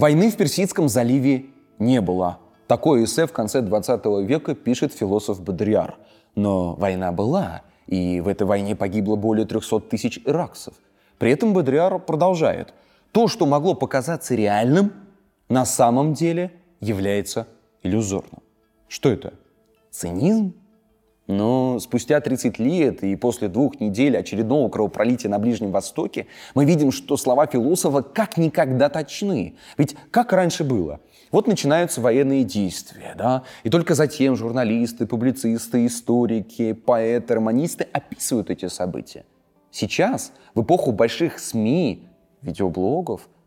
Войны в Персидском заливе не было. Такое эссе в конце 20 века пишет философ Бодрияр. Но война была, и в этой войне погибло более 300 тысяч иракцев. При этом Бодрияр продолжает. То, что могло показаться реальным, на самом деле является иллюзорным. Что это? Цинизм? Но спустя 30 лет и после двух недель очередного кровопролития на Ближнем Востоке мы видим, что слова философа как никогда точны. Ведь как раньше было? Вот начинаются военные действия, да, и только затем журналисты, публицисты, историки, поэты, романисты описывают эти события. Сейчас, в эпоху больших СМИ, видеоблогов –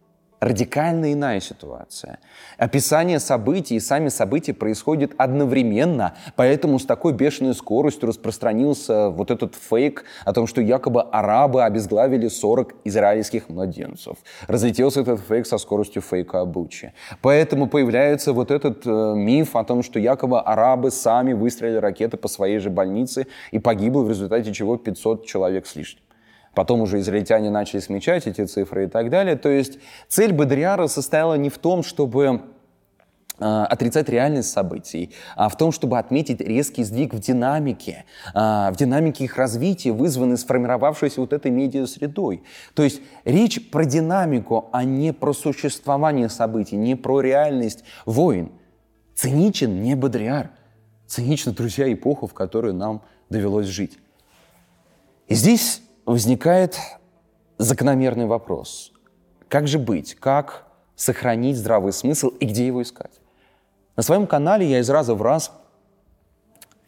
радикально иная ситуация. Описание событий и сами события происходят одновременно, поэтому с такой бешеной скоростью распространился вот этот фейк о том, что якобы арабы обезглавили 40 израильских младенцев. Разлетелся этот фейк со скоростью фейка о Буче. Поэтому появляется вот этот э, миф о том, что якобы арабы сами выстрелили ракеты по своей же больнице и погибло в результате чего 500 человек с лишним. Потом уже израильтяне начали смечать эти цифры и так далее. То есть цель Бодриара состояла не в том, чтобы а, отрицать реальность событий, а в том, чтобы отметить резкий сдвиг в динамике, а, в динамике их развития, вызванный сформировавшейся вот этой медиа-средой. То есть речь про динамику, а не про существование событий, не про реальность войн. Циничен не Бодриар. Цинична, друзья, эпоха, в которую нам довелось жить. И здесь возникает закономерный вопрос. Как же быть? Как сохранить здравый смысл и где его искать? На своем канале я из раза в раз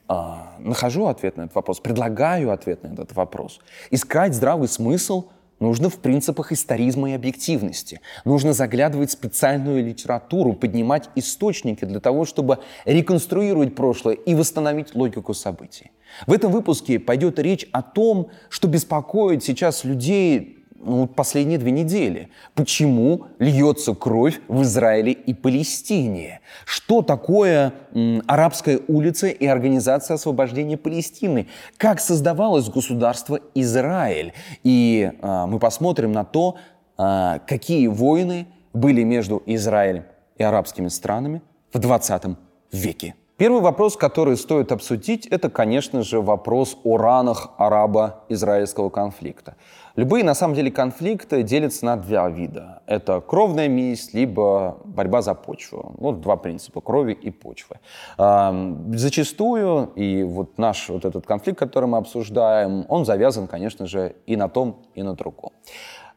а, нахожу ответ на этот вопрос, предлагаю ответ на этот вопрос. Искать здравый смысл нужно в принципах историзма и объективности. Нужно заглядывать в специальную литературу, поднимать источники для того, чтобы реконструировать прошлое и восстановить логику событий. В этом выпуске пойдет речь о том, что беспокоит сейчас людей ну, последние две недели. Почему льется кровь в Израиле и Палестине? Что такое м, арабская улица и Организация освобождения Палестины? Как создавалось государство Израиль? И а, мы посмотрим на то, а, какие войны были между Израилем и арабскими странами в 20 веке. Первый вопрос, который стоит обсудить, это, конечно же, вопрос о ранах арабо-израильского конфликта. Любые, на самом деле, конфликты делятся на два вида. Это кровная месть, либо борьба за почву. Вот два принципа – крови и почвы. Зачастую, и вот наш вот этот конфликт, который мы обсуждаем, он завязан, конечно же, и на том, и на другом.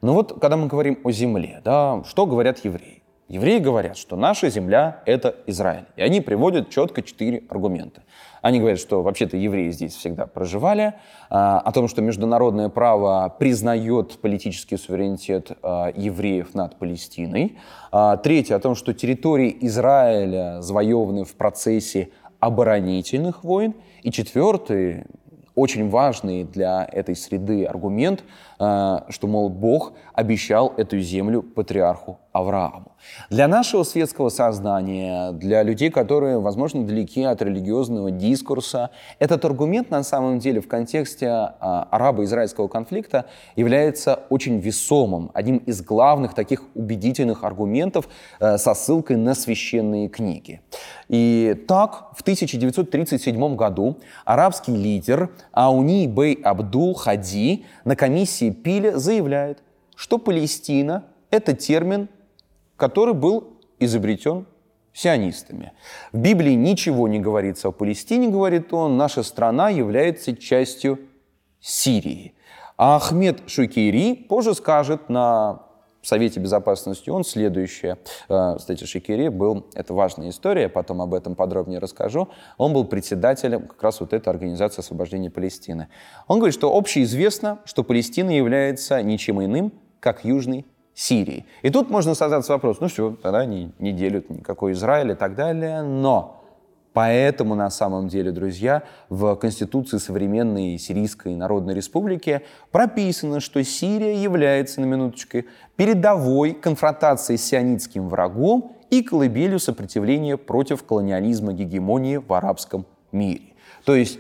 Но вот, когда мы говорим о земле, да, что говорят евреи? Евреи говорят, что наша земля — это Израиль. И они приводят четко четыре аргумента. Они говорят, что вообще-то евреи здесь всегда проживали, а, о том, что международное право признает политический суверенитет а, евреев над Палестиной. А, третье, о том, что территории Израиля завоеваны в процессе оборонительных войн. И четвертый, очень важный для этой среды аргумент, что, мол, Бог обещал эту землю патриарху Аврааму. Для нашего светского сознания, для людей, которые, возможно, далеки от религиозного дискурса, этот аргумент на самом деле в контексте а, арабо-израильского конфликта является очень весомым, одним из главных таких убедительных аргументов а, со ссылкой на священные книги. И так, в 1937 году арабский лидер Ауни Бей Абдул Хади на комиссии Пиля заявляет, что Палестина – это термин, который был изобретен сионистами. В Библии ничего не говорится о Палестине, говорит он, наша страна является частью Сирии. А Ахмед Шукейри позже скажет на Совете Безопасности он следующее. Э, кстати, Шикери был, это важная история, потом об этом подробнее расскажу. Он был председателем как раз вот этой организации освобождения Палестины. Он говорит, что общеизвестно, что Палестина является ничем иным, как Южный Сирии. И тут можно задаться вопрос, ну все, тогда не, не делят никакой Израиль и так далее, но поэтому на самом деле, друзья, в Конституции современной Сирийской Народной Республики прописано, что Сирия является, на минуточку, передовой конфронтацией с сионитским врагом и колыбелью сопротивления против колониализма гегемонии в арабском мире. То есть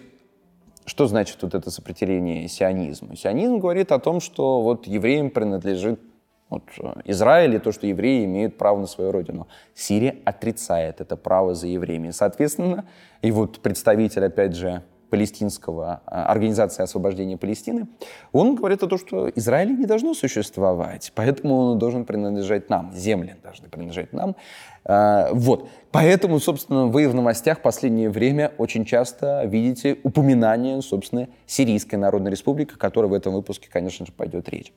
что значит вот это сопротивление сионизму? Сионизм говорит о том, что вот евреям принадлежит Вот э, Израиль и то, что евреи имеют право на свою родину. Сирия отрицает это право за евреями. Соответственно, и вот представитель, опять же, палестинского, а, Организации освобождения Палестины, он говорит о том, что Израиль не должно существовать, поэтому он должен принадлежать нам, земли должны принадлежать нам. А, вот. Поэтому, собственно, вы в новостях в последнее время очень часто видите упоминание, собственно, Сирийской Народной Республики, о которой в этом выпуске, конечно же, пойдет речь.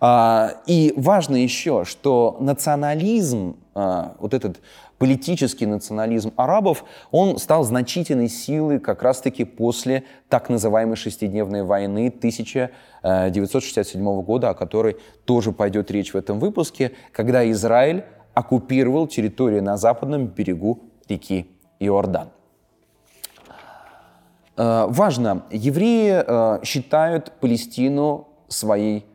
А, и важно еще, что национализм, вот этот политический национализм арабов, он стал значительной силой как раз-таки после так называемой шестидневной войны 1967 года, о которой тоже пойдет речь в этом выпуске, когда Израиль оккупировал территорию на западном берегу реки Иордан. Э, важно, евреи э, считают Палестину своей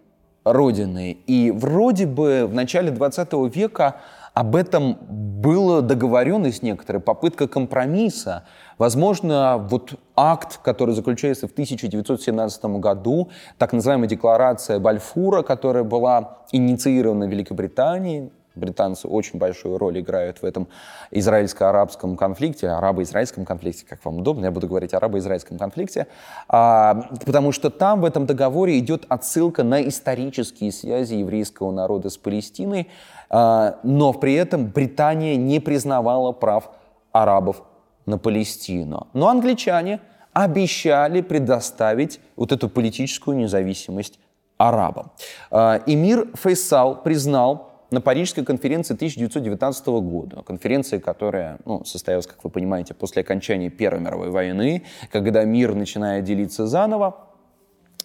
родиной. И вроде бы в начале 20 века об этом была договоренность некоторая, попытка компромисса. Возможно, вот акт, который заключается в 1917 году, так называемая декларация Бальфура, которая была инициирована в Великобритании, британцы очень большую роль играют в этом израильско-арабском конфликте, арабо-израильском конфликте, как вам удобно, я буду говорить арабо-израильском конфликте, а, потому что там в этом договоре идет отсылка на исторические связи еврейского народа с Палестиной, а, но при этом Британия не признавала прав арабов на Палестину. Но англичане обещали предоставить вот эту политическую независимость арабам. А, Эмир Фейсал признал на Парижской конференции 1919 года, конференции, которая ну, состоялась, как вы понимаете, после окончания Первой мировой войны, когда мир начинает делиться заново,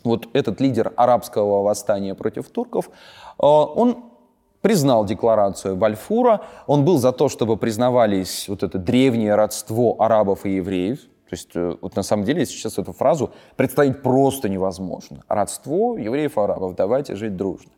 вот этот лидер арабского восстания против турков, а, он признал декларацию Бальфура, он был за то, чтобы признавались вот это древнее родство арабов и евреев, то есть э, вот на самом деле сейчас эту фразу представить просто невозможно. Родство евреев и арабов, давайте жить дружно.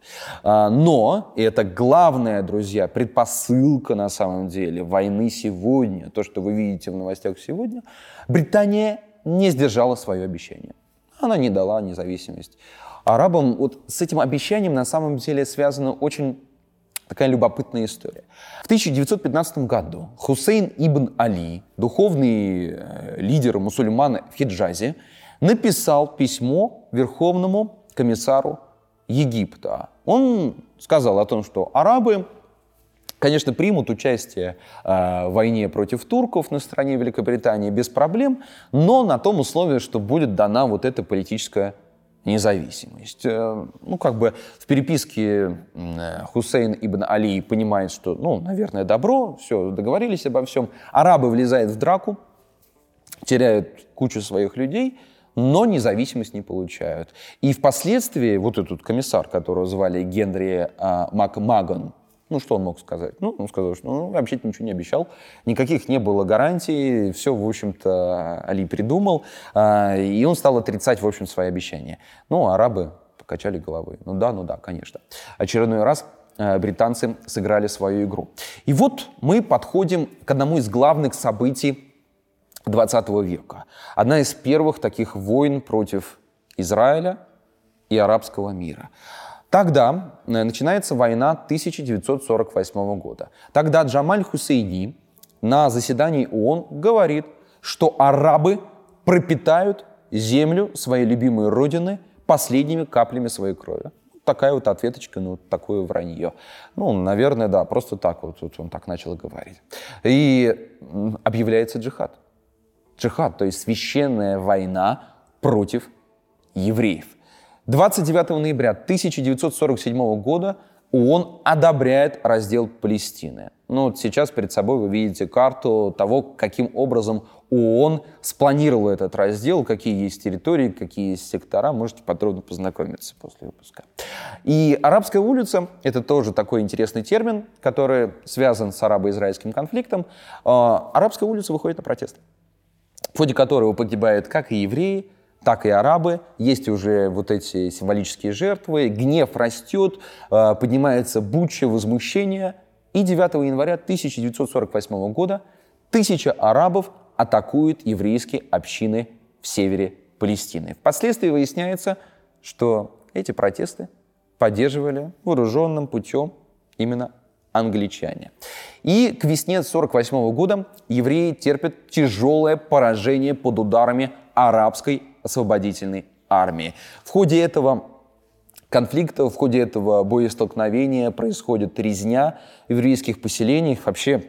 А, но, и это главная, друзья, предпосылка на самом деле войны сегодня, то, что вы видите в новостях сегодня, Британия не сдержала свое обещание. Она не дала независимость арабам. Вот с этим обещанием на самом деле связано очень Такая любопытная история. В 1915 году Хусейн ибн Али, духовный э, лидер мусульман в Хиджазе, написал письмо Верховному комиссару Египта. Он сказал о том, что арабы, конечно, примут участие э, в войне против турков на стороне Великобритании без проблем, но на том условии, что будет дана вот эта политическая независимость. Э, ну, как бы в переписке э, Хусейн ибн Али понимает, что, ну, наверное, добро, все, договорились обо всем. Арабы влезают в драку, теряют кучу своих людей, но независимость не получают. И впоследствии вот этот комиссар, которого звали Генри а, Макмагон, ну, что он мог сказать? Ну, он сказал, что ну, вообще ничего не обещал, никаких не было гарантий, все, в общем-то, Али придумал, а, и он стал отрицать, в общем, свои обещания. Ну, арабы покачали головой. Ну да, ну да, конечно. Очередной раз а, британцы сыграли свою игру. И вот мы подходим к одному из главных событий 20 века. Одна из первых таких войн против Израиля и арабского мира. Тогда э, начинается война 1948 года. Тогда Джамаль Хусейни на заседании ООН говорит, что арабы пропитают землю своей любимой родины последними каплями своей крови. Такая вот ответочка, ну, такое вранье. Ну, наверное, да, просто так вот, вот он так начал говорить. И объявляется джихад. Джихад, то есть священная война против евреев – 29 ноября 1947 года ООН одобряет раздел Палестины. Ну, вот сейчас перед собой вы видите карту того, каким образом ООН спланировал этот раздел, какие есть территории, какие есть сектора. Можете подробно познакомиться после выпуска. И арабская улица — это тоже такой интересный термин, который связан с арабо-израильским конфликтом. А, арабская улица выходит на протест, в ходе которого погибают как и евреи, так и арабы. Есть уже вот эти символические жертвы. Гнев растет, э, поднимается буча, возмущение. И 9 января 1948 года тысяча арабов атакуют еврейские общины в севере Палестины. Впоследствии выясняется, что эти протесты поддерживали вооруженным путем именно англичане. И к весне 1948 года евреи терпят тяжелое поражение под ударами арабской освободительной армии. В ходе этого конфликта, в ходе этого боестолкновения происходит резня в еврейских поселениях. Вообще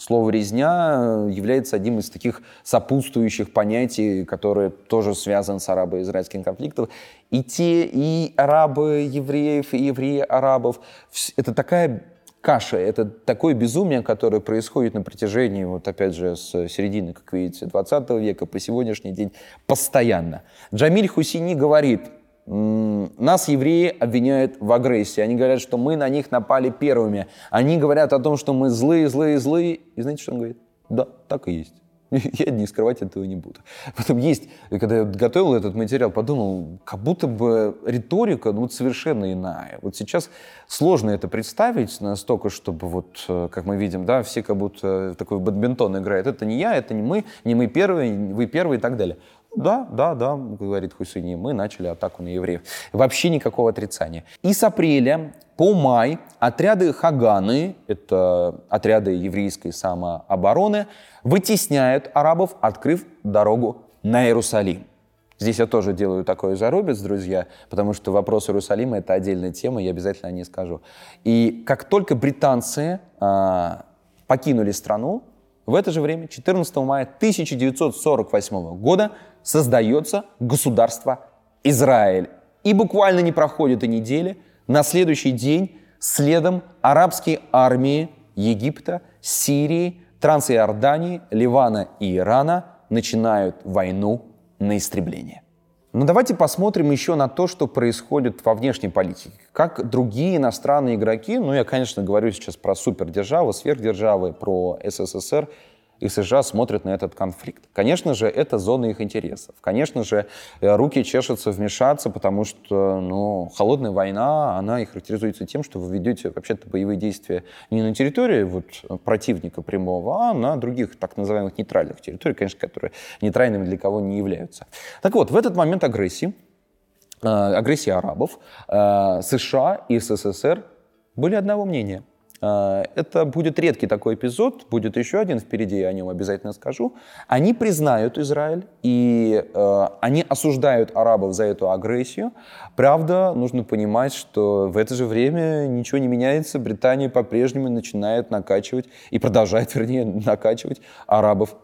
Слово «резня» является одним из таких сопутствующих понятий, которые тоже связаны с арабо-израильским конфликтом. И те, и арабы евреев, и евреи арабов — это такая каша, это такое безумие, которое происходит на протяжении, вот опять же, с середины, как видите, 20 века по сегодняшний день постоянно. Джамиль Хусини говорит, нас евреи обвиняют в агрессии. Они говорят, что мы на них напали первыми. Они говорят о том, что мы злые, злые, злые. И знаете, что он говорит? Да, так и есть. Я не скрывать этого не буду. Потом есть, когда я готовил этот материал, подумал, как будто бы риторика ну, вот совершенно иная. Вот сейчас сложно это представить настолько, чтобы вот, э, как мы видим, да, все как будто такой бадминтон играют. Это не я, это не мы, не мы первые, вы первые и так далее. Да, да, да, говорит Хусейни, мы начали атаку на евреев. Вообще никакого отрицания. И с апреля по май отряды Хаганы, это отряды еврейской самообороны, вытесняют арабов, открыв дорогу на Иерусалим. Здесь я тоже делаю такой зарубец, друзья, потому что вопрос Иерусалима — это отдельная тема, я обязательно о ней скажу. И как только британцы а, покинули страну, в это же время, 14 мая 1948 года, создается государство Израиль. И буквально не проходит и недели, на следующий день следом арабские армии Египта, Сирии, Трансиордании, Ливана и Ирана начинают войну на истребление. Но давайте посмотрим еще на то, что происходит во внешней политике. Как другие иностранные игроки, ну я, конечно, говорю сейчас про супердержавы, сверхдержавы, про СССР, и США смотрят на этот конфликт. Конечно же, это зона их интересов. Конечно же, э, руки чешутся вмешаться, потому что ну, холодная война, она и характеризуется тем, что вы ведете вообще-то боевые действия не на территории вот, противника прямого, а на других так называемых нейтральных территориях, конечно, которые нейтральными для кого не являются. Так вот, в этот момент агрессии, э, агрессии арабов, э, США и СССР были одного мнения – это будет редкий такой эпизод, будет еще один впереди, я о нем обязательно скажу. Они признают Израиль, и э, они осуждают арабов за эту агрессию. Правда, нужно понимать, что в это же время ничего не меняется. Британия по-прежнему начинает накачивать и продолжает, вернее, накачивать арабов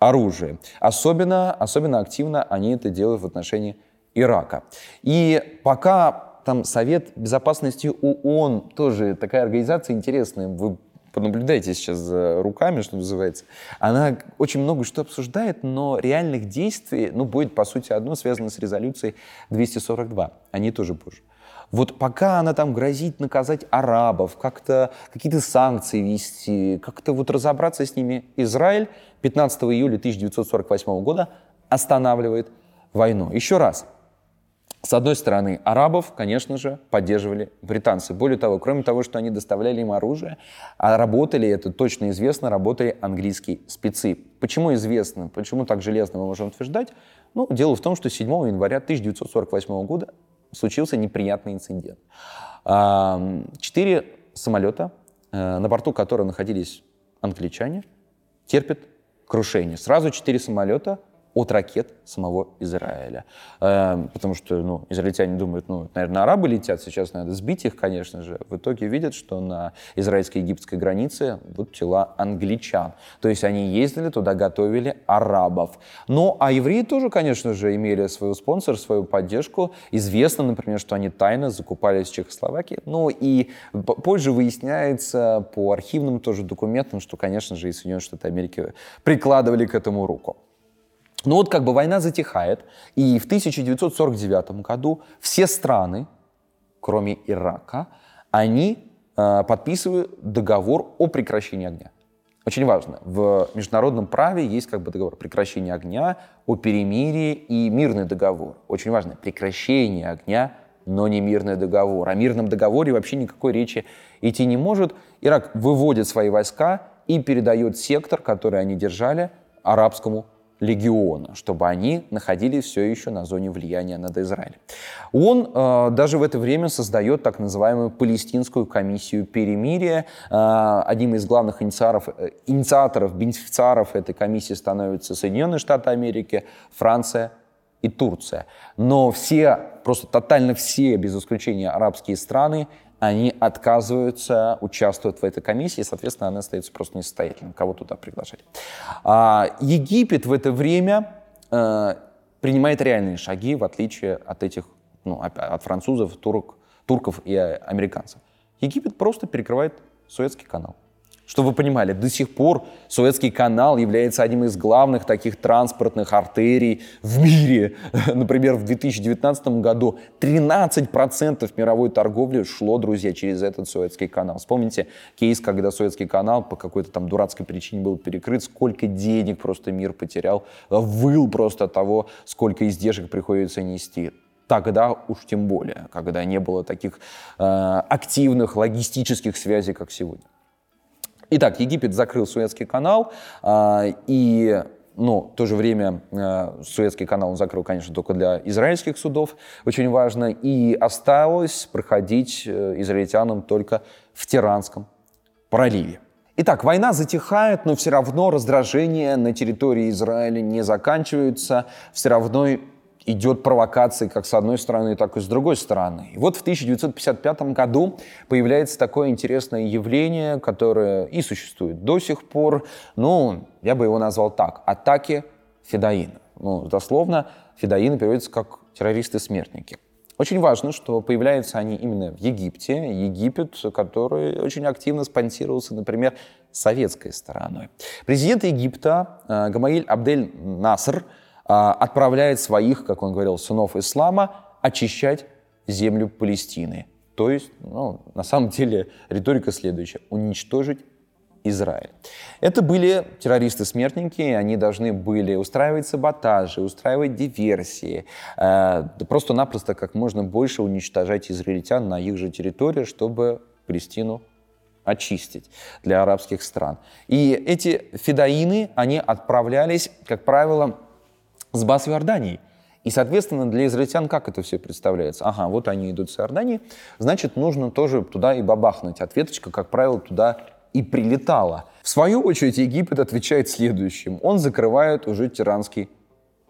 оружием. Особенно, особенно активно они это делают в отношении Ирака. И пока там Совет Безопасности ООН, тоже такая организация интересная, вы понаблюдайте сейчас за руками, что называется. Она очень много что обсуждает, но реальных действий, ну, будет, по сути, одно связано с резолюцией 242. Они тоже позже. Вот пока она там грозит наказать арабов, как-то какие-то санкции вести, как-то вот разобраться с ними, Израиль 15 июля 1948 года останавливает войну. Еще раз, с одной стороны, арабов, конечно же, поддерживали британцы. Более того, кроме того, что они доставляли им оружие, а работали, это точно известно, работали английские спецы. Почему известно? Почему так железно мы можем утверждать? Ну, дело в том, что 7 января 1948 года случился неприятный инцидент. Четыре самолета, э, на борту которых находились англичане, терпят крушение. Сразу четыре самолета от ракет самого Израиля. Э, потому что ну, израильтяне думают, ну, наверное, арабы летят, сейчас надо сбить их, конечно же. В итоге видят, что на израильско-египетской границе вот тела англичан. То есть они ездили туда, готовили арабов. Ну, а евреи тоже, конечно же, имели свою спонсор, свою поддержку. Известно, например, что они тайно закупались в Чехословакии. Ну, и позже выясняется по архивным тоже документам, что, конечно же, и Соединенные Штаты Америки прикладывали к этому руку. Но вот как бы война затихает, и в 1949 году все страны, кроме Ирака, они э, подписывают договор о прекращении огня. Очень важно, в международном праве есть как бы договор о прекращении огня, о перемирии и мирный договор. Очень важно, прекращение огня, но не мирный договор. О мирном договоре вообще никакой речи идти не может. Ирак выводит свои войска и передает сектор, который они держали, арабскому легиона, чтобы они находились все еще на зоне влияния над Израилем. Он э, даже в это время создает так называемую Палестинскую комиссию перемирия. Э, одним из главных инициаторов, э, инициаторов, бенефициаров этой комиссии становятся Соединенные Штаты Америки, Франция и Турция. Но все, просто тотально все, без исключения арабские страны, они отказываются участвовать в этой комиссии, и, соответственно, она остается просто несостоятельной. Кого туда приглашать? А, Египет в это время э, принимает реальные шаги, в отличие от этих, ну, от французов, турок, турков и американцев. Египет просто перекрывает Суэцкий канал. Чтобы вы понимали, до сих пор Суэцкий канал является одним из главных таких транспортных артерий в мире. Например, в 2019 году 13% мировой торговли шло, друзья, через этот Суэцкий канал. Вспомните кейс, когда Суэцкий канал по какой-то там дурацкой причине был перекрыт, сколько денег просто мир потерял, выл просто того, сколько издержек приходится нести тогда уж тем более, когда не было таких э, активных логистических связей, как сегодня. Итак, Египет закрыл Суэцкий канал, а, и но в то же время э, Суэцкий канал он закрыл, конечно, только для израильских судов, очень важно, и осталось проходить э, израильтянам только в Тиранском проливе. Итак, война затихает, но все равно раздражение на территории Израиля не заканчивается, все равно идет провокация как с одной стороны, так и с другой стороны. И вот в 1955 году появляется такое интересное явление, которое и существует до сих пор. Ну, я бы его назвал так. Атаки федоина. Ну, дословно, федоины переводится как террористы-смертники. Очень важно, что появляются они именно в Египте. Египет, который очень активно спонсировался, например, советской стороной. Президент Египта э, Гамаиль Абдель Наср – отправляет своих, как он говорил, сынов ислама очищать землю Палестины. То есть, ну, на самом деле, риторика следующая – уничтожить Израиль. Это были террористы-смертники, они должны были устраивать саботажи, устраивать диверсии, э, просто-напросто как можно больше уничтожать израильтян на их же территории, чтобы Палестину очистить для арабских стран. И эти федоины, они отправлялись, как правило, с баз Иордании. И, соответственно, для израильтян как это все представляется? Ага, вот они идут с Иордании, значит, нужно тоже туда и бабахнуть. Ответочка, как правило, туда и прилетала. В свою очередь, Египет отвечает следующим. Он закрывает уже Тиранский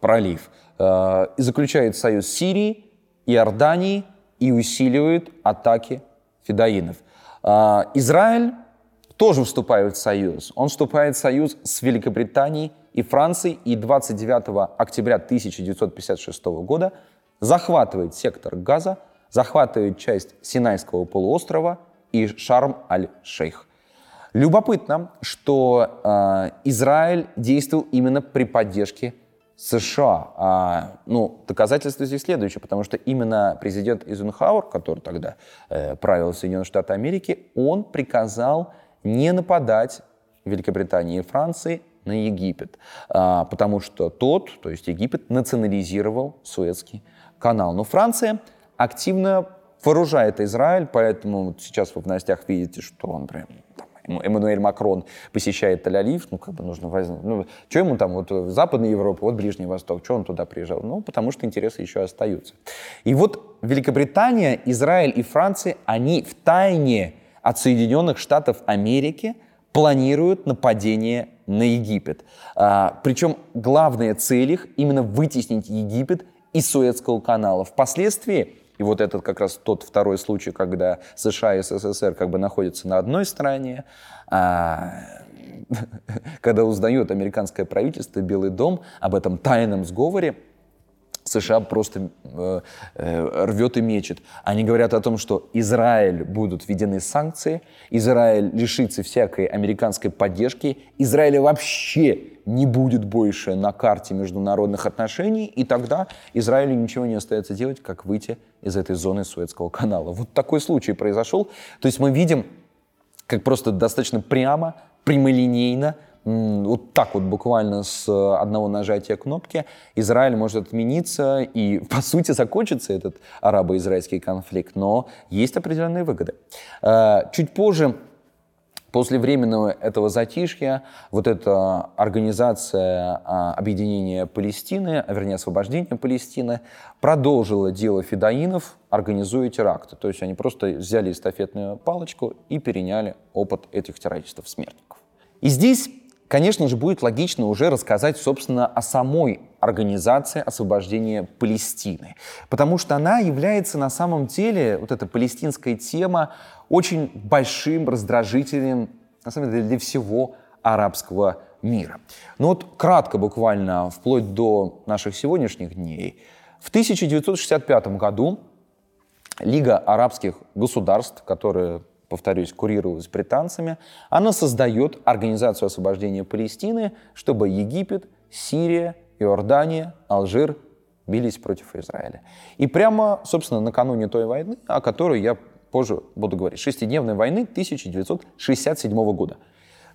пролив э, и заключает союз Сирии, Иордании и усиливает атаки федоинов. Э, Израиль тоже вступает в союз. Он вступает в союз с Великобританией и Францией и 29 октября 1956 года захватывает сектор Газа, захватывает часть Синайского полуострова и Шарм-аль-Шейх. Любопытно, что э, Израиль действовал именно при поддержке США. А, ну, доказательство здесь следующее, потому что именно президент Эйзенхауэр, который тогда э, правил Соединенные Штаты Америки, он приказал не нападать Великобритании и Франции на Египет, а, потому что тот, то есть Египет, национализировал Суэцкий канал. Но Франция активно вооружает Израиль, поэтому вот сейчас вы в новостях видите, что он прям Эммануэль Макрон посещает Тель-Авив, ну, как бы нужно возьмать. Ну, что ему там, вот Западная Европа, вот Ближний Восток, что он туда приезжал? Ну, потому что интересы еще остаются. И вот Великобритания, Израиль и Франция, они в тайне от Соединенных Штатов Америки планируют нападение на Египет. А, причем главная цель их именно вытеснить Египет из Суэцкого канала. Впоследствии, и вот этот как раз тот второй случай, когда США и СССР как бы находятся на одной стороне, а, когда узнает американское правительство, Белый дом об этом тайном сговоре, США просто э, э, рвет и мечет. Они говорят о том, что Израиль будут введены санкции, Израиль лишится всякой американской поддержки, Израиля вообще не будет больше на карте международных отношений, и тогда Израилю ничего не остается делать, как выйти из этой зоны Суэцкого канала. Вот такой случай произошел. То есть мы видим, как просто достаточно прямо, прямолинейно вот так вот буквально с э, одного нажатия кнопки Израиль может отмениться и, по сути, закончится этот арабо-израильский конфликт, но есть определенные выгоды. Э, чуть позже После временного этого затишья вот эта организация а, объединения Палестины, а вернее освобождения Палестины, продолжила дело федоинов, организуя теракты. То есть они просто взяли эстафетную палочку и переняли опыт этих террористов-смертников. И здесь, конечно же, будет логично уже рассказать, собственно, о самой организации освобождения Палестины. Потому что она является на самом деле, вот эта палестинская тема, очень большим раздражителем, на самом деле, для всего арабского мира. Но вот кратко буквально, вплоть до наших сегодняшних дней, в 1965 году Лига арабских государств, которая, повторюсь, курировалась британцами, она создает Организацию освобождения Палестины, чтобы Египет, Сирия, Иордания, Алжир бились против Израиля. И прямо, собственно, накануне той войны, о которой я позже буду говорить, шестидневной войны 1967 года.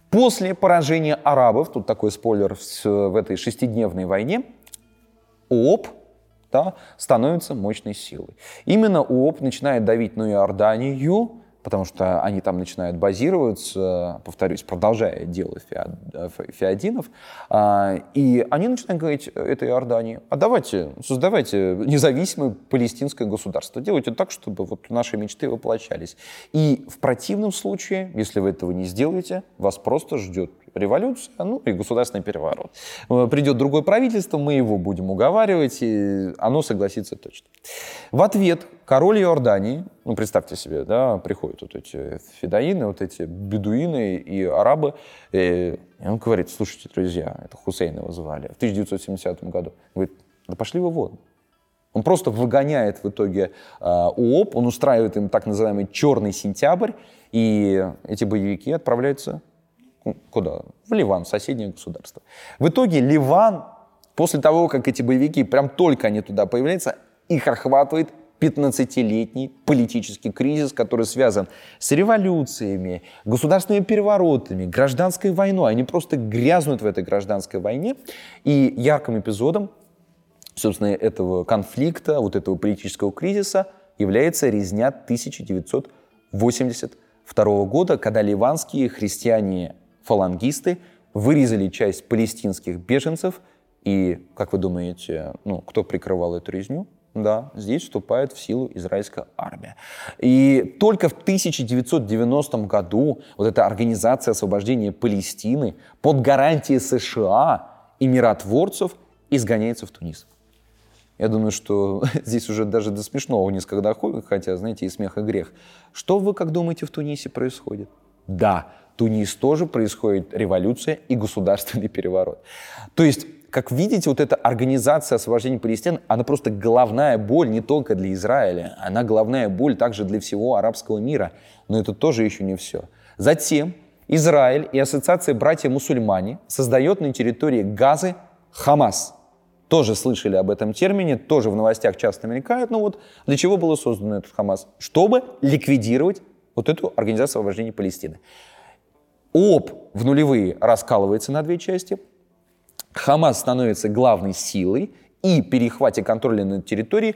После поражения арабов, тут такой спойлер в этой шестидневной войне, ООП да, становится мощной силой. Именно ООП начинает давить на Иорданию, потому что они там начинают базироваться, повторюсь, продолжая дело феодинов, а, и они начинают говорить этой Иордании, а давайте, создавайте независимое палестинское государство, делайте так, чтобы вот наши мечты воплощались. И в противном случае, если вы этого не сделаете, вас просто ждет революция, ну и государственный переворот. Э, придет другое правительство, мы его будем уговаривать, и оно согласится точно. В ответ король Иордании, ну представьте себе, да, приходят вот эти федоины, вот эти бедуины и арабы, и он говорит, слушайте, друзья, это Хусейн его звали, в 1970 году, говорит, да пошли вы вон, он просто выгоняет в итоге э, УОП, он устраивает им так называемый черный сентябрь, и эти боевики отправляются Куда? В Ливан, в соседнее государство. В итоге Ливан, после того, как эти боевики, прям только они туда появляются, их охватывает 15-летний политический кризис, который связан с революциями, государственными переворотами, гражданской войной. Они просто грязнут в этой гражданской войне. И ярким эпизодом, собственно, этого конфликта, вот этого политического кризиса является резня 1982 года, когда ливанские христиане фалангисты вырезали часть палестинских беженцев, и, как вы думаете, ну, кто прикрывал эту резню? Да, здесь вступает в силу израильская армия. И только в 1990 году вот эта организация освобождения Палестины под гарантией США и миротворцев изгоняется в Тунис. Я думаю, что здесь уже даже до смешного несколько доходит, хотя, знаете, и смех, и грех. Что вы, как думаете, в Тунисе происходит? Да, Тунис тоже происходит революция и государственный переворот. То есть как видите, вот эта организация освобождения Палестины, она просто головная боль не только для Израиля, она головная боль также для всего арабского мира. Но это тоже еще не все. Затем Израиль и Ассоциация братья-мусульмане создает на территории Газы Хамас. Тоже слышали об этом термине, тоже в новостях часто мелькает. Но вот для чего было создано этот Хамас? Чтобы ликвидировать вот эту организацию освобождения Палестины. ООП в нулевые раскалывается на две части. Хамас становится главной силой и перехвате контроля над территорией,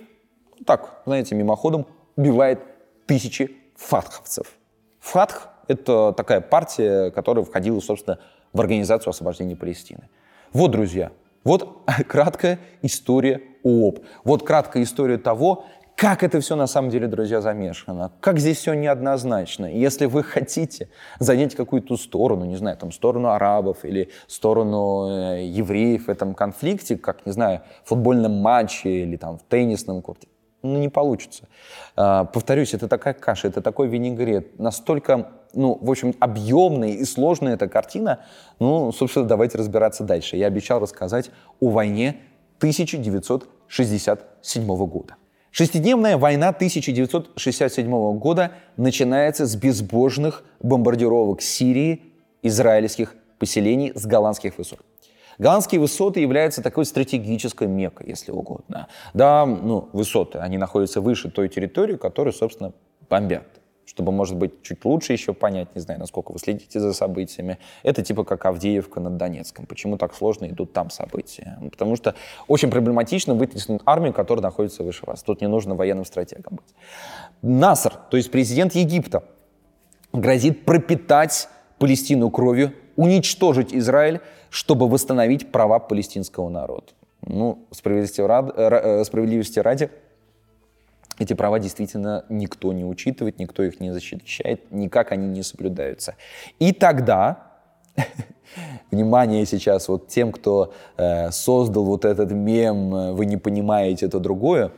ну, так, знаете, мимоходом, убивает тысячи фатховцев. Фатх — это такая партия, которая входила, собственно, в Организацию освобождения Палестины. Вот, друзья, вот краткая история ООП. Вот краткая история того, как это все на самом деле, друзья, замешано, как здесь все неоднозначно. Если вы хотите занять какую-то сторону, не знаю, там, сторону арабов или сторону э, евреев в этом конфликте, как, не знаю, в футбольном матче или там в теннисном корте, ну, не получится. А, повторюсь, это такая каша, это такой винегрет, настолько, ну, в общем, объемная и сложная эта картина. Ну, собственно, давайте разбираться дальше. Я обещал рассказать о войне 1967 года. Шестидневная война 1967 года начинается с безбожных бомбардировок Сирии, израильских поселений с голландских высот. Голландские высоты являются такой стратегической мекой, если угодно. Да, ну, высоты, они находятся выше той территории, которую, собственно, бомбят чтобы, может быть, чуть лучше еще понять, не знаю, насколько вы следите за событиями. Это типа как Авдеевка над Донецком. Почему так сложно идут там события? Ну, потому что очень проблематично вытеснить армию, которая находится выше вас. Тут не нужно военным стратегом быть. Наср, то есть президент Египта, грозит пропитать Палестину кровью, уничтожить Израиль, чтобы восстановить права палестинского народа. Ну, справедливости ради, э, справедливости ради эти права действительно никто не учитывает, никто их не защищает, никак они не соблюдаются. И тогда, внимание сейчас вот тем, кто э, создал вот этот мем э, «Вы не понимаете это другое»,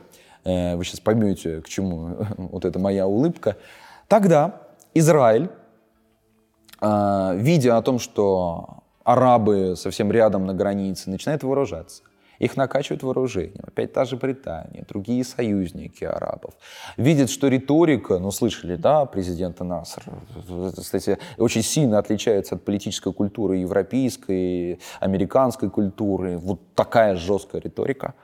э, вы сейчас поймете, к чему вот эта моя улыбка, тогда Израиль, э, видя о том, что арабы совсем рядом на границе, начинает вооружаться. Их накачивают вооружением. Опять та же Британия, другие союзники арабов. Видят, что риторика, ну, слышали, да, президента Наср, кстати, очень сильно отличается от политической культуры европейской, американской культуры. Вот такая жесткая риторика.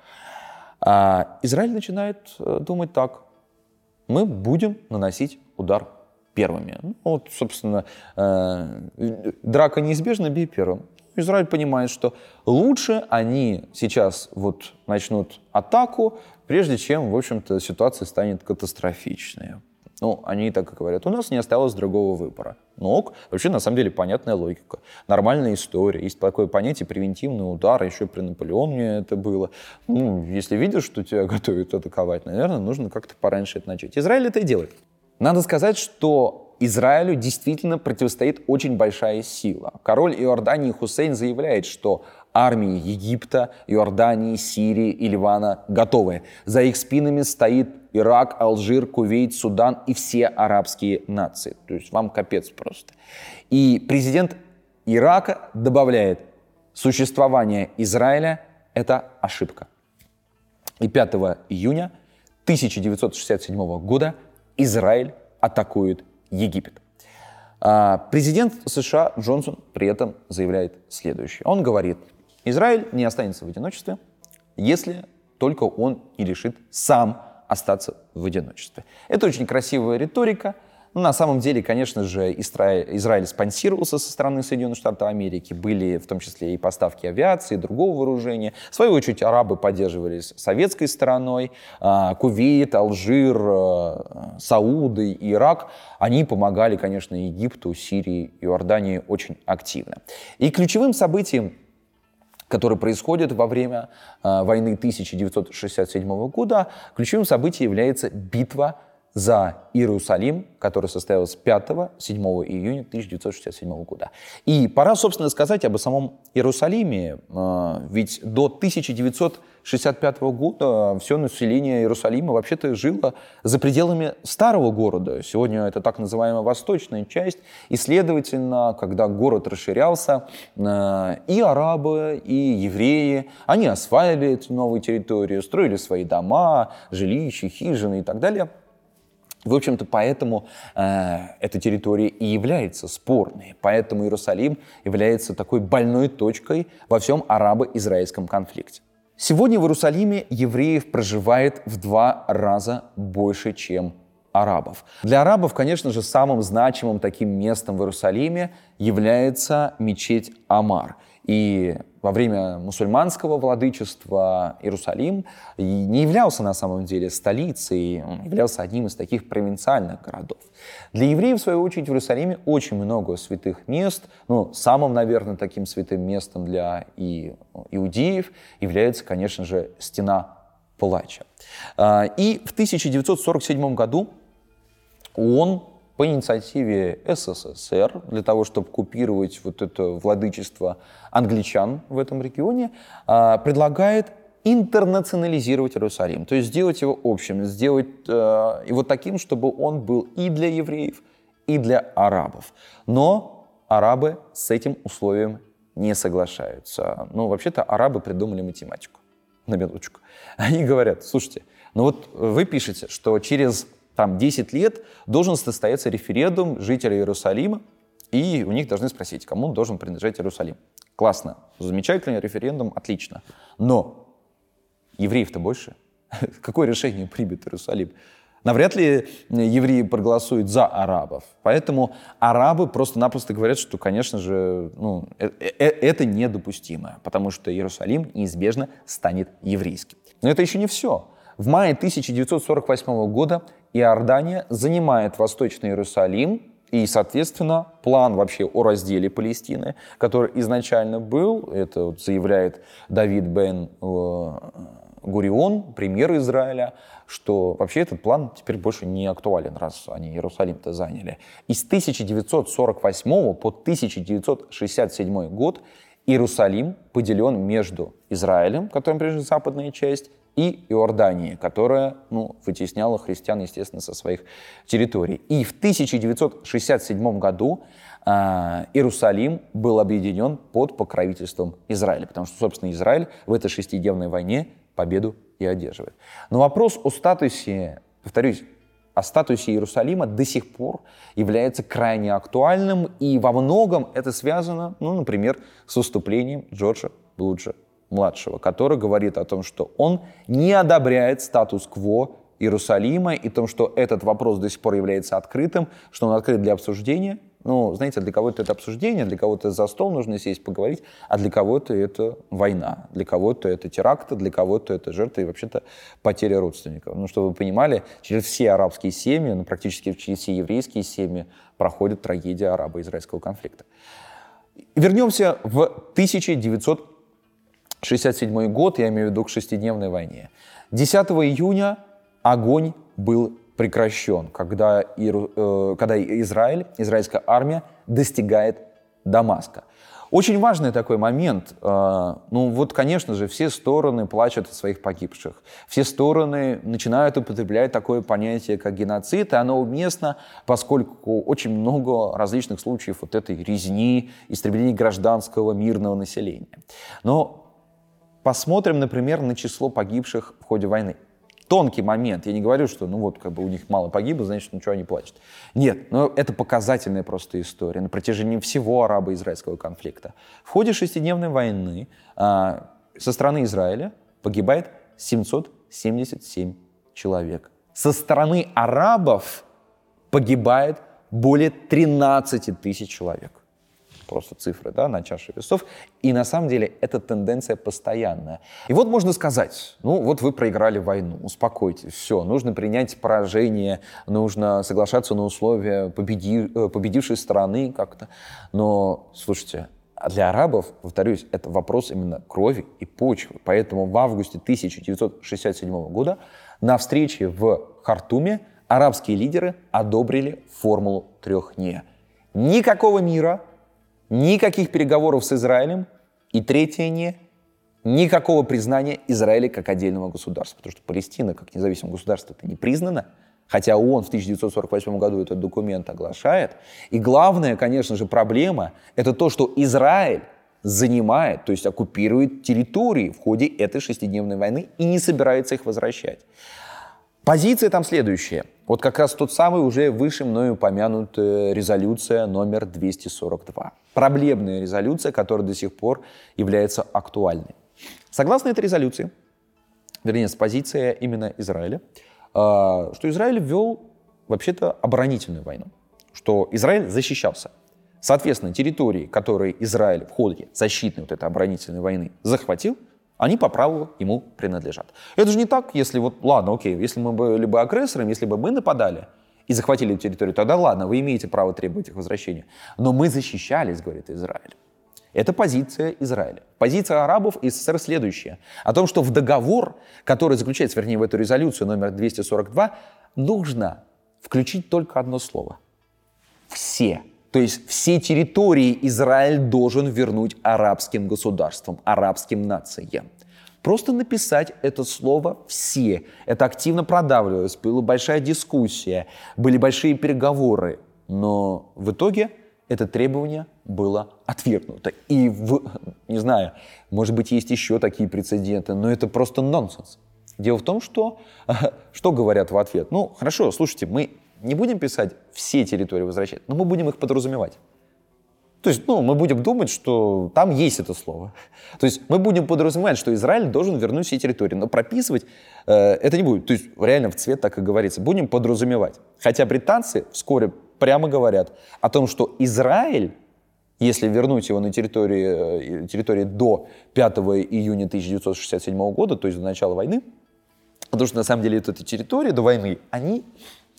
А Израиль начинает э, думать так. Мы будем наносить удар первыми. Ну, вот, собственно, э, драка неизбежна, бей первым. Израиль понимает, что лучше они сейчас вот начнут атаку, прежде чем, в общем-то, ситуация станет катастрофичной. Ну, они так и говорят, у нас не осталось другого выбора. Ну ок, вообще на самом деле понятная логика. Нормальная история. Есть такое понятие превентивный удар, еще при Наполеоне это было. Ну, если видишь, что тебя готовят атаковать, наверное, нужно как-то пораньше это начать. Израиль это и делает. Надо сказать, что Израилю действительно противостоит очень большая сила. Король Иордании Хусейн заявляет, что армии Египта, Иордании, Сирии и Ливана готовы. За их спинами стоит Ирак, Алжир, Кувейт, Судан и все арабские нации. То есть вам капец просто. И президент Ирака добавляет, существование Израиля – это ошибка. И 5 июня 1967 года Израиль атакует Египет. А, президент США Джонсон при этом заявляет следующее. Он говорит, Израиль не останется в одиночестве, если только он не решит сам остаться в одиночестве. Это очень красивая риторика, ну, на самом деле, конечно же, Израиль, Израиль спонсировался со стороны Соединенных Штатов Америки. Были в том числе и поставки авиации, и другого вооружения. В свою очередь, арабы поддерживались советской стороной. А, Кувейт, Алжир, а, Сауды, Ирак. Они помогали, конечно, Египту, Сирии, Иордании очень активно. И ключевым событием которое происходит во время э, войны 1967 года, ключевым событием является битва за Иерусалим, который состоялась 5-7 июня 1967 года. И пора, собственно, сказать об самом Иерусалиме, а, ведь до 1965 года все население Иерусалима вообще-то жило за пределами старого города. Сегодня это так называемая восточная часть, и, следовательно, когда город расширялся, а, и арабы, и евреи, они осваивали эти новые территории, строили свои дома, жилища, хижины и так далее – в общем-то, поэтому э, эта территория и является спорной. Поэтому Иерусалим является такой больной точкой во всем арабо-израильском конфликте. Сегодня в Иерусалиме евреев проживает в два раза больше, чем арабов. Для арабов, конечно же, самым значимым таким местом в Иерусалиме является мечеть Амар. И во время мусульманского владычества Иерусалим не являлся на самом деле столицей, он являлся одним из таких провинциальных городов. Для евреев, в свою очередь, в Иерусалиме очень много святых мест. Ну, самым, наверное, таким святым местом для и, иудеев является, конечно же, стена плача. А, и в 1947 году он по инициативе СССР для того, чтобы купировать вот это владычество англичан в этом регионе, а, предлагает интернационализировать Иерусалим, то есть сделать его общим, сделать э, его таким, чтобы он был и для евреев, и для арабов. Но арабы с этим условием не соглашаются. Ну, вообще-то арабы придумали математику, на минуточку. Они говорят, слушайте, ну вот вы пишете, что через там 10 лет должен состояться референдум жителей Иерусалима, и у них должны спросить, кому должен принадлежать Иерусалим. Классно, замечательный референдум, отлично. Но евреев-то больше. Какое решение примет Иерусалим? Навряд ли евреи проголосуют за арабов. Поэтому арабы просто-напросто говорят, что, конечно же, ну, э, э, э, это недопустимо, потому что Иерусалим неизбежно станет еврейским. Но это еще не все. В мае 1948 года Иордания занимает Восточный Иерусалим И, соответственно, план вообще о разделе Палестины, который изначально был, это вот заявляет Давид Бен э, Гурион, премьер Израиля, что вообще этот план теперь больше не актуален, раз они Иерусалим-то заняли. И с 1948 по 1967 год Иерусалим поделен между Израилем, которым принадлежит западная часть, и Иордании, которая ну, вытесняла христиан, естественно, со своих территорий. И в 1967 году э, Иерусалим был объединен под покровительством Израиля, потому что, собственно, Израиль в этой шестидневной войне победу и одерживает. Но вопрос о статусе, повторюсь, о статусе Иерусалима до сих пор является крайне актуальным, и во многом это связано, ну, например, с выступлением Джорджа Блуджа младшего, который говорит о том, что он не одобряет статус-кво Иерусалима и том, что этот вопрос до сих пор является открытым, что он открыт для обсуждения. Ну, знаете, для кого-то это обсуждение, для кого-то за стол нужно сесть, поговорить, а для кого-то это война, для кого-то это теракты, для кого-то это жертвы и вообще-то потеря родственников. Ну, чтобы вы понимали, через все арабские семьи, ну, практически через все еврейские семьи проходит трагедия арабо-израильского конфликта. Вернемся в 1900 67 год, я имею в виду к шестидневной войне. 10 июня огонь был прекращен, когда, э, когда Израиль, израильская армия достигает Дамаска. Очень важный такой момент. Э, ну вот, конечно же, все стороны плачут о своих погибших. Все стороны начинают употреблять такое понятие, как геноцид, и оно уместно, поскольку очень много различных случаев вот этой резни, истребления гражданского мирного населения. Но Посмотрим, например, на число погибших в ходе войны. Тонкий момент. Я не говорю, что ну вот как бы у них мало погибло, значит, ничего они плачут. Нет, но это показательная просто история на протяжении всего арабо-израильского конфликта. В ходе шестидневной войны а, со стороны Израиля погибает 777 человек. Со стороны арабов погибает более 13 тысяч человек просто цифры да, на чаше весов. И на самом деле эта тенденция постоянная. И вот можно сказать, ну вот вы проиграли войну, успокойтесь, все, нужно принять поражение, нужно соглашаться на условия победи, э, победившей страны как-то. Но, слушайте, а для арабов, повторюсь, это вопрос именно крови и почвы. Поэтому в августе 1967 года на встрече в Хартуме арабские лидеры одобрили формулу трех «не». Никакого мира, никаких переговоров с Израилем. И третье «не» — никакого признания Израиля как отдельного государства. Потому что Палестина как независимое государство это не признана. Хотя ООН в 1948 году этот документ оглашает. И главная, конечно же, проблема — это то, что Израиль занимает, то есть оккупирует территории в ходе этой шестидневной войны и не собирается их возвращать. Позиция там следующая. Вот как раз тот самый уже выше мною упомянутая резолюция номер 242. Проблемная резолюция, которая до сих пор является актуальной. Согласно этой резолюции, вернее, с позиции именно Израиля, а, что Израиль ввел вообще-то оборонительную войну, что Израиль защищался. Соответственно, территории, которые Израиль в ходе защитной вот этой оборонительной войны захватил – они по праву ему принадлежат. Это же не так, если вот, ладно, окей, если мы были бы агрессором, если бы мы нападали и захватили территорию, тогда ладно, вы имеете право требовать их возвращения. Но мы защищались, говорит Израиль. Это позиция Израиля. Позиция арабов и СССР следующая. О том, что в договор, который заключается, вернее, в эту резолюцию номер 242, нужно включить только одно слово. Все. То есть все территории Израиль должен вернуть арабским государствам, арабским нациям. Просто написать это слово «все». Это активно продавливалось, была большая дискуссия, были большие переговоры. Но в итоге это требование было отвергнуто. И, в, не знаю, может быть, есть еще такие прецеденты, но это просто нонсенс. Дело в том, что, что говорят в ответ. Ну, хорошо, слушайте, мы не будем писать все территории возвращать, но мы будем их подразумевать. То есть, ну, мы будем думать, что там есть это слово. То есть мы будем подразумевать, что Израиль должен вернуть все территории, но прописывать э, это не будет. То есть реально в цвет так и говорится. Будем подразумевать. Хотя британцы вскоре прямо говорят о том, что Израиль, если вернуть его на территории, э, территории до 5 июня 1967 года, то есть до начала войны, потому что на самом деле эти территории до войны, они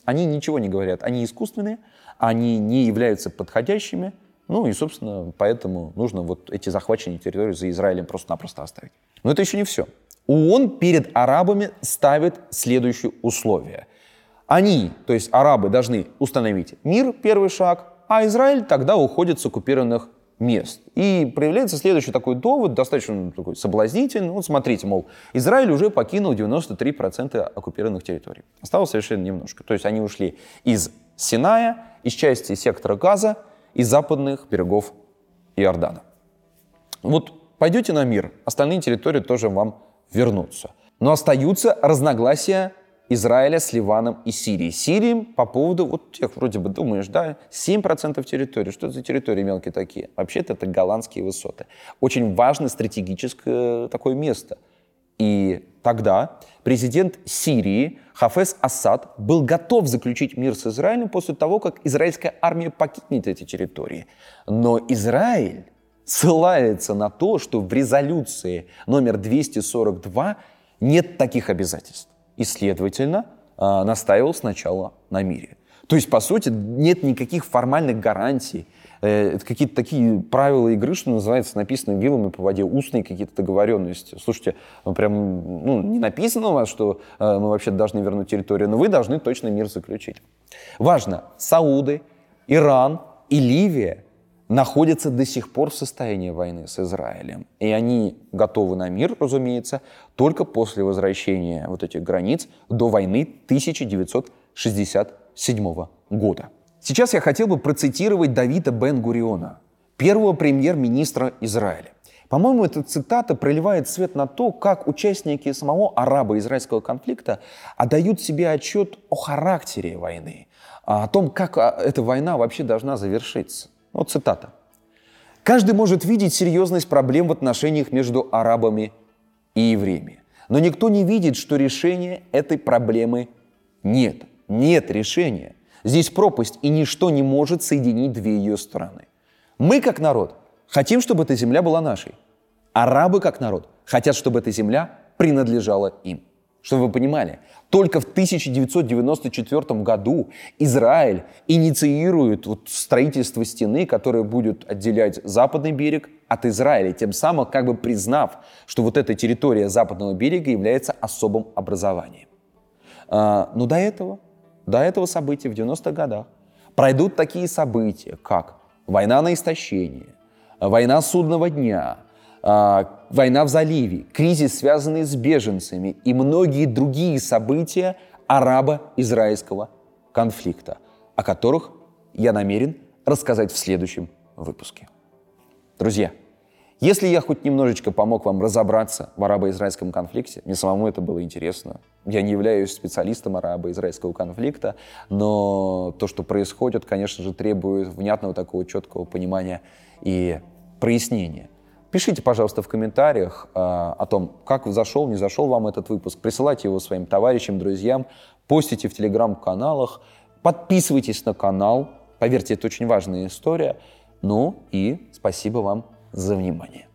они ничего не говорят, они искусственные, они не являются подходящими, ну и, собственно, поэтому нужно вот эти захваченные территории за Израилем просто-напросто оставить. Но это еще не все. ООН перед арабами ставит следующее условие. Они, то есть арабы, должны установить мир, первый шаг, а Израиль тогда уходит с оккупированных мест. И проявляется следующий такой довод, достаточно такой соблазнительный. Вот смотрите, мол, Израиль уже покинул 93% оккупированных территорий. Осталось совершенно немножко. То есть они ушли из Синая, из части сектора Газа, из западных берегов Иордана. Вот пойдете на мир, остальные территории тоже вам вернутся. Но остаются разногласия Израиля с Ливаном и Сирией. Сирии по поводу, вот тех вроде бы думаешь, да, 7% территории. Что это за территории мелкие такие? Вообще-то это голландские высоты. Очень важное стратегическое такое место. И тогда президент Сирии Хафез Асад был готов заключить мир с Израилем после того, как израильская армия покинет эти территории. Но Израиль ссылается на то, что в резолюции номер 242 нет таких обязательств и, следовательно, а, настаивал сначала на мире. То есть, по сути, нет никаких формальных гарантий. Э, это какие-то такие правила игры, что называется, написаны вилами по воде, устные какие-то договоренности. Слушайте, ну, прям ну, не написано у вас, что э, мы вообще должны вернуть территорию, но вы должны точно мир заключить. Важно, Сауды, Иран и Ливия находятся до сих пор в состоянии войны с Израилем. И они готовы на мир, разумеется, только после возвращения вот этих границ до войны 1967 года. Сейчас я хотел бы процитировать Давида Бен-Гуриона, первого премьер-министра Израиля. По-моему, эта цитата проливает свет на то, как участники самого арабо-израильского конфликта отдают себе отчет о характере войны, о том, как а, эта война вообще должна завершиться. Вот цитата. «Каждый может видеть серьезность проблем в отношениях между арабами и евреями. Но никто не видит, что решения этой проблемы нет. Нет решения. Здесь пропасть, и ничто не может соединить две ее стороны. Мы, как народ, хотим, чтобы эта земля была нашей. Арабы, как народ, хотят, чтобы эта земля принадлежала им. Чтобы вы понимали, только в 1994 году Израиль инициирует вот строительство стены, которая будет отделять западный берег от Израиля, тем самым как бы признав, что вот эта территория западного берега является особым образованием. А, но до этого, до этого события в 90-х годах пройдут такие события, как война на истощение, война судного дня – война в заливе, кризис, связанный с беженцами и многие другие события арабо-израильского конфликта, о которых я намерен рассказать в следующем выпуске. Друзья, если я хоть немножечко помог вам разобраться в арабо-израильском конфликте, мне самому это было интересно. Я не являюсь специалистом арабо-израильского конфликта, но то, что происходит, конечно же, требует внятного такого четкого понимания и прояснения. Пишите, пожалуйста, в комментариях э, о том, как зашел, не зашел вам этот выпуск. Присылайте его своим товарищам, друзьям, постите в телеграм-каналах, подписывайтесь на канал. Поверьте, это очень важная история. Ну и спасибо вам за внимание.